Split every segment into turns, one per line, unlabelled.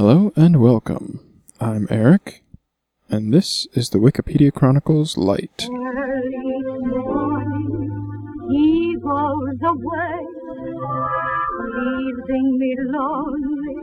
Hello and welcome. I'm Eric, and this is the Wikipedia Chronicles Light.
Early morning, he goes away, leaving me lonely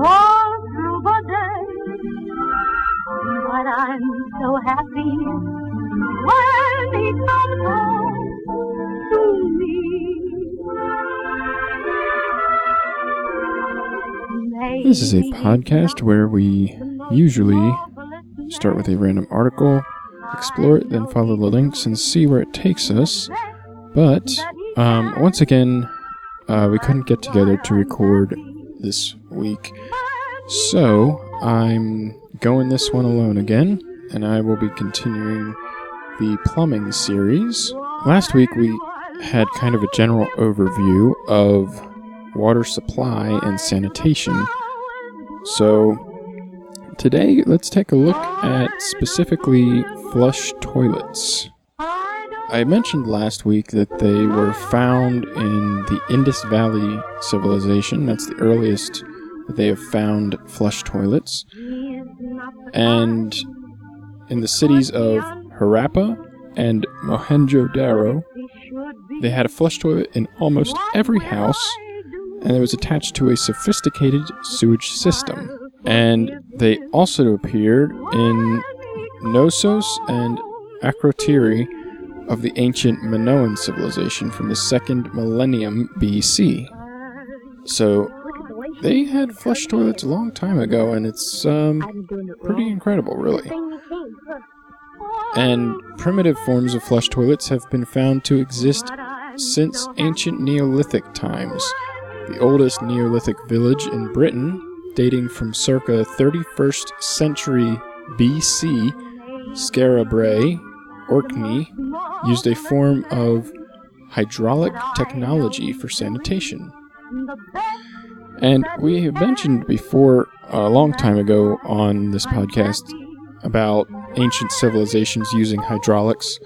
all through the day. But I'm so happy when he comes home
This is a podcast where we usually start with a random article, explore it, then follow the links and see where it takes us. But um, once again, uh, we couldn't get together to record this week, so I'm going this one alone again, and I will be continuing the plumbing series. Last week we had kind of a general overview of water supply and sanitation. So today let's take a look at specifically flush toilets. I mentioned last week that they were found in the Indus Valley civilization. That's the earliest that they have found flush toilets. And in the cities of Harappa and Mohenjo-Daro, they had a flush toilet in almost every house, and it was attached to a sophisticated sewage system. And they also appeared in Knossos and Akrotiri of the ancient Minoan civilization from the second millennium BC. So they had flush toilets a long time ago, and it's um, pretty incredible, really. And primitive forms of flush toilets have been found to exist since ancient Neolithic times. The oldest Neolithic village in Britain, dating from circa 31st century BC, Skara Brae, Orkney, used a form of hydraulic technology for sanitation. And we have mentioned before, a long time ago on this podcast, about ancient civilizations using hydraulics,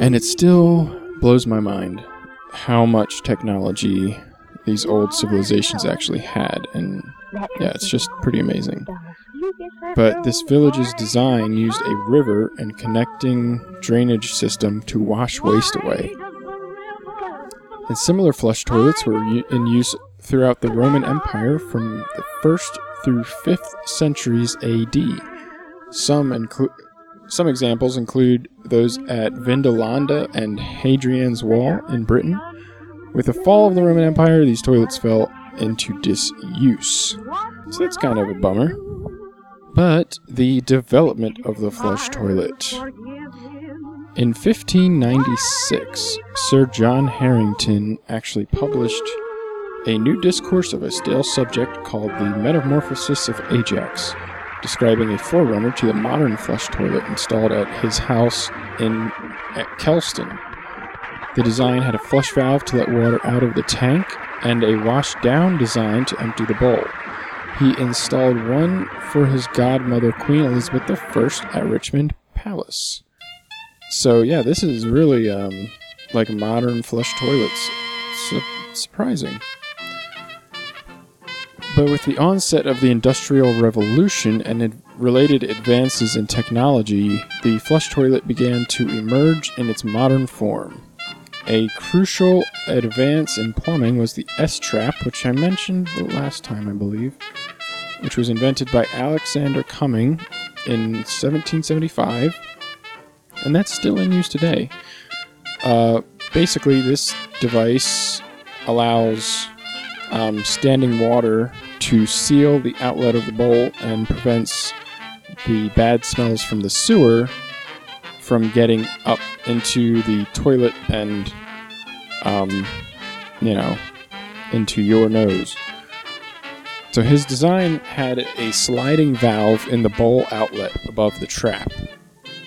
and it still blows my mind how much technology these old civilizations actually had, and yeah, it's just pretty amazing. But this village's design used a river and connecting drainage system to wash waste away. And similar flush toilets were in use throughout the Roman Empire from the 1st through 5th centuries AD. Some some examples include those at Vindolanda and Hadrian's Wall in Britain. With the fall of the Roman Empire, these toilets fell into disuse. So that's kind of a bummer. But the development of the flush toilet. In 1596, Sir John Harington actually published a new discourse of a stale subject called The Metamorphosis of Ajax, describing a forerunner to the modern flush toilet installed at his house in at Kelston. The design had a flush valve to let water out of the tank and a wash down design to empty the bowl. He installed one for his godmother, Queen Elizabeth I, at Richmond Palace. So yeah, this is really um, like modern flush toilets. Su- surprising. But with the onset of the Industrial Revolution and related advances in technology, the flush toilet began to emerge in its modern form. A crucial advance in plumbing was the S trap, which I mentioned last time, I believe, which was invented by Alexander Cumming in 1775, and that's still in use today. Uh, basically, this device allows um, standing water to seal the outlet of the bowl and prevents the bad smells from the sewer from getting up into the toilet and, um, you know, into your nose. So his design had a sliding valve in the bowl outlet above the trap.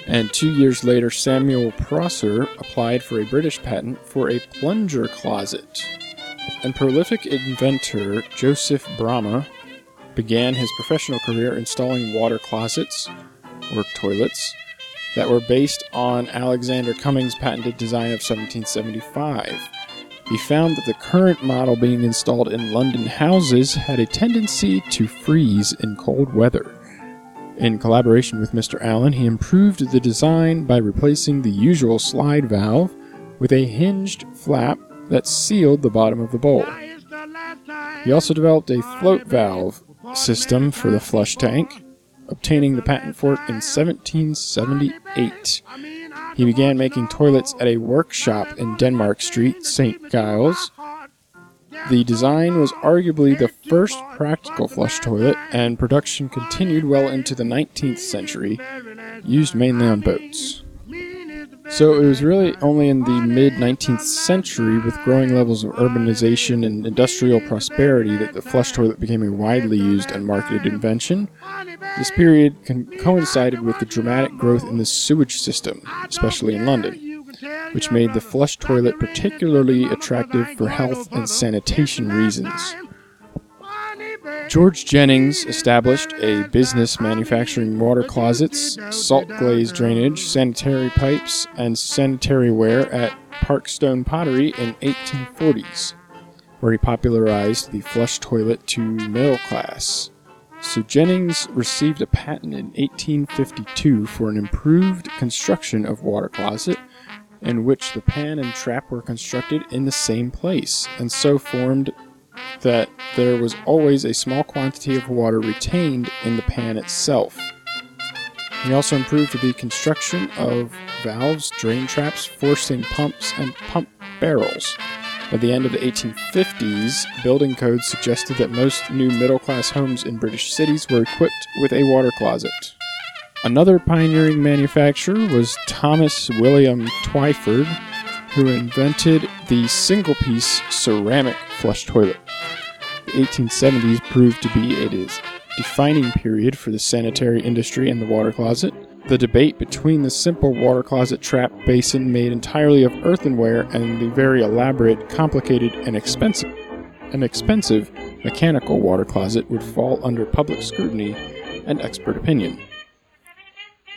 And two years later, Samuel Prosser applied for a British patent for a plunger closet. And prolific inventor Joseph Bramah began his professional career installing water closets, or toilets, that were based on Alexander Cummings' patented design of 1775. he found that the current model being installed in London houses had a tendency to freeze in cold weather. In collaboration with Mr. Allen, he improved the design by replacing the usual slide valve with a hinged flap that sealed the bottom of the bowl. He also developed a float valve system for the flush tank, obtaining the patent for it in 1778. He began making toilets at a workshop in Denmark Street, St. Giles. The design was arguably the first practical flush toilet, and production continued well into the 19th century, used mainly on boats. So it was really only in the mid 19th century, with growing levels of urbanization and industrial prosperity, that the flush toilet became a widely used and marketed invention. This period coincided with the dramatic growth in the sewage system, especially in London, which made the flush toilet particularly attractive for health and sanitation reasons. George Jennings established a business manufacturing water closets, salt glaze drainage, sanitary pipes, and sanitary ware at Parkstone Pottery in 1840s, where he popularized the flush toilet to middle class. So Jennings received a patent in 1852 for an improved construction of water closet in which the pan and trap were constructed in the same place, and so formed that there was always a small quantity of water retained in the pan itself. He also improved the construction of valves, drain traps, forcing pumps, and pump barrels. By the end of the 1850s, building codes suggested that most new middle class homes in British cities were equipped with a water closet. Another pioneering manufacturer was Thomas William Twyford, who invented the single piece ceramic flush toilet. The 1870s proved to be a defining period for the sanitary industry and the water closet. The debate between the simple water closet trap basin made entirely of earthenware and the very elaborate, complicated, and expensive, an expensive mechanical water closet would fall under public scrutiny and expert opinion.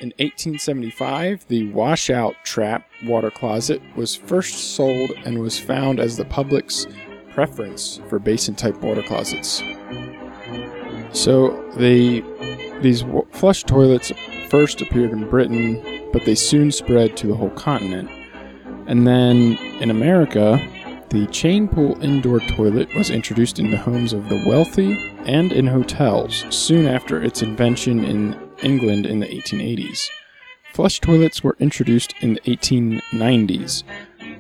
In 1875, the washout trap water closet was first sold and was found as the public's preference for basin type water closets. So they these flush toilets first appeared in Britain, but they soon spread to the whole continent. And then in America, the chain pull indoor toilet was introduced in the homes of the wealthy and in hotels soon after its invention in England in the 1880s. Flush toilets were introduced in the 1890s.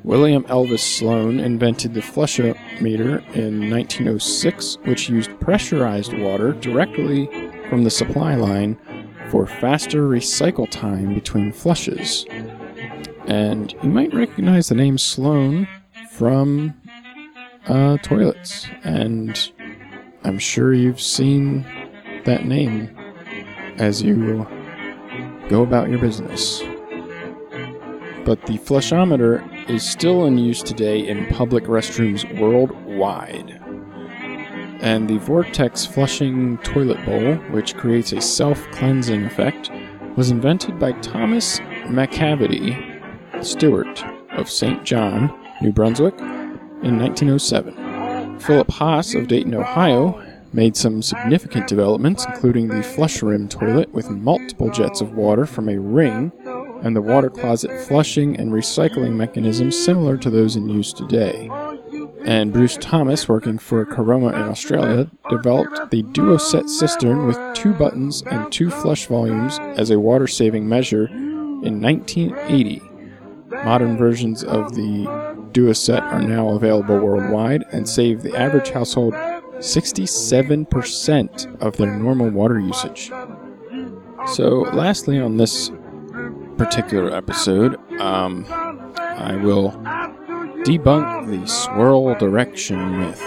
William Elvis Sloan invented the flushometer in 1906, which used pressurized water directly from the supply line for faster recycle time between flushes. And you might recognize the name Sloan from uh, toilets, and I'm sure you've seen that name as you go about your business. But the flushometer is still in use today in public restrooms worldwide. And the Vortex flushing toilet bowl, which creates a self cleansing effect, was invented by Thomas MacAvity Stewart of St. John, New Brunswick, in 1907. Philip Haas of Dayton, Ohio, made some significant developments, including the flush rim toilet with multiple jets of water from a ring and the water closet flushing and recycling mechanisms similar to those in use today. And Bruce Thomas, working for Caroma in Australia, developed the Duoset cistern with two buttons and two flush volumes as a water saving measure in 1980. Modern versions of the Duoset are now available worldwide and save the average household 67% of their normal water usage. So, lastly, on this particular episode, um, I will debunk the swirl direction myth.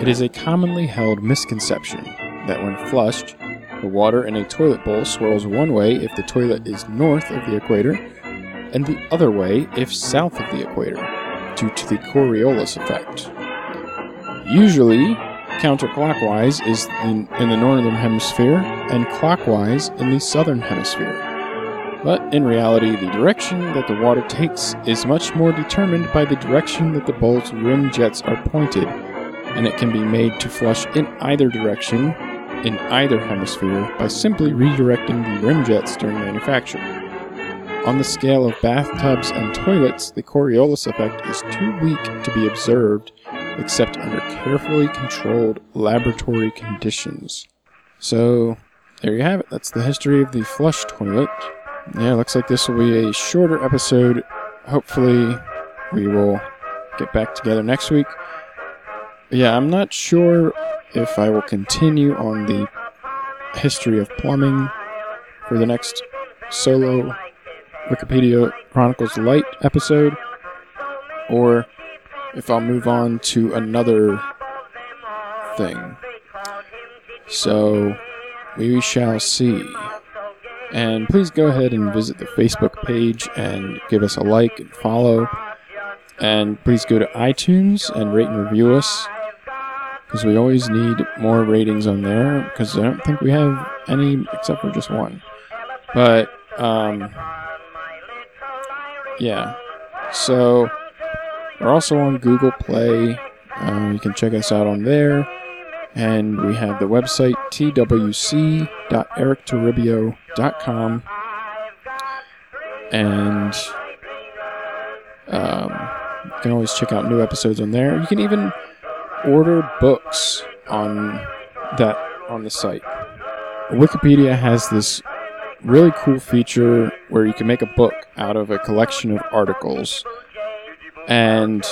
It is a commonly held misconception that when flushed, the water in a toilet bowl swirls one way if the toilet is north of the equator, and the other way if south of the equator, due to the Coriolis effect. Usually, counterclockwise is in, in the northern hemisphere and clockwise in the southern hemisphere. But in reality, the direction that the water takes is much more determined by the direction that the bowl's rim jets are pointed, and it can be made to flush in either direction, in either hemisphere, by simply redirecting the rim jets during manufacture. On the scale of bathtubs and toilets, the Coriolis effect is too weak to be observed except under carefully controlled laboratory conditions. So, there you have it. That's the history of the flush toilet. Yeah, looks like this will be a shorter episode. Hopefully, we will get back together next week. Yeah, I'm not sure if I will continue on the history of plumbing for the next solo Wikipedia Chronicles Light episode, or if I'll move on to another thing. So, we shall see. And please go ahead and visit the Facebook page and give us a like and follow. And please go to iTunes and rate and review us. Because we always need more ratings on there. Because I don't think we have any except for just one. But, um, yeah. So, we're also on Google Play. Uh, you can check us out on there. And we have the website twc.erictoribio.com. And um, you can always check out new episodes on there. You can even order books on that on the site. Wikipedia has this really cool feature where you can make a book out of a collection of articles. And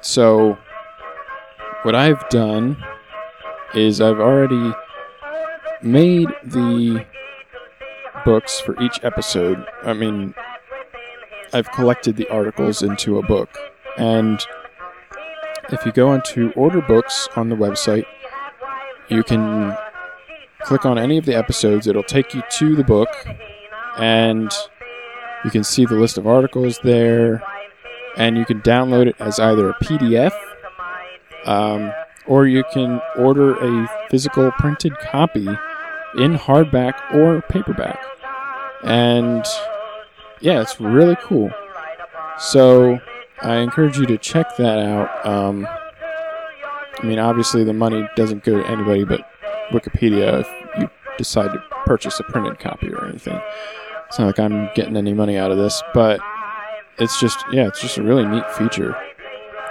so what I've done is I've already made the books for each episode. I mean, I've collected the articles into a book. And if you go onto order books on the website, you can click on any of the episodes. It'll take you to the book, and you can see the list of articles there. And you can download it as either a PDF um, or you can order a physical printed copy in hardback or paperback. And yeah, it's really cool. So I encourage you to check that out. Um, I mean, obviously, the money doesn't go to anybody but Wikipedia if you decide to purchase a printed copy or anything. It's not like I'm getting any money out of this, but it's just, yeah, it's just a really neat feature.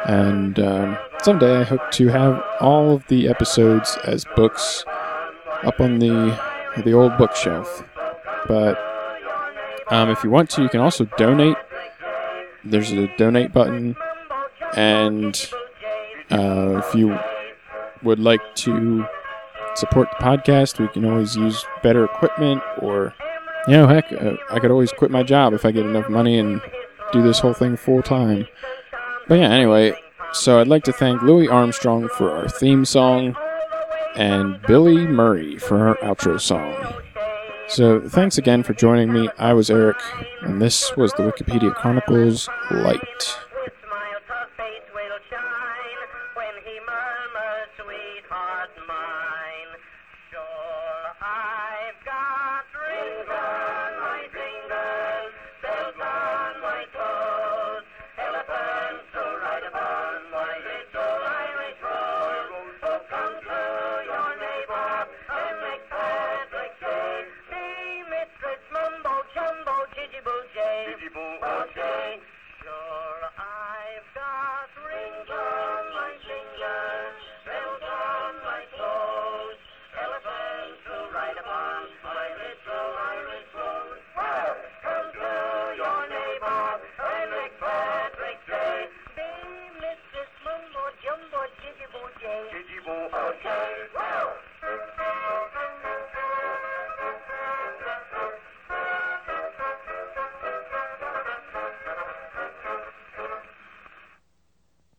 And um, someday I hope to have all of the episodes as books up on the the old bookshelf. But um, if you want to, you can also donate. There's a donate button, and uh, if you would like to support the podcast, we can always use better equipment, or you know, heck, uh, I could always quit my job if I get enough money and do this whole thing full time. But yeah, anyway, so I'd like to thank Louis Armstrong for our theme song and Billy Murray for our outro song. So thanks again for joining me. I was Eric, and this was the Wikipedia Chronicles Light.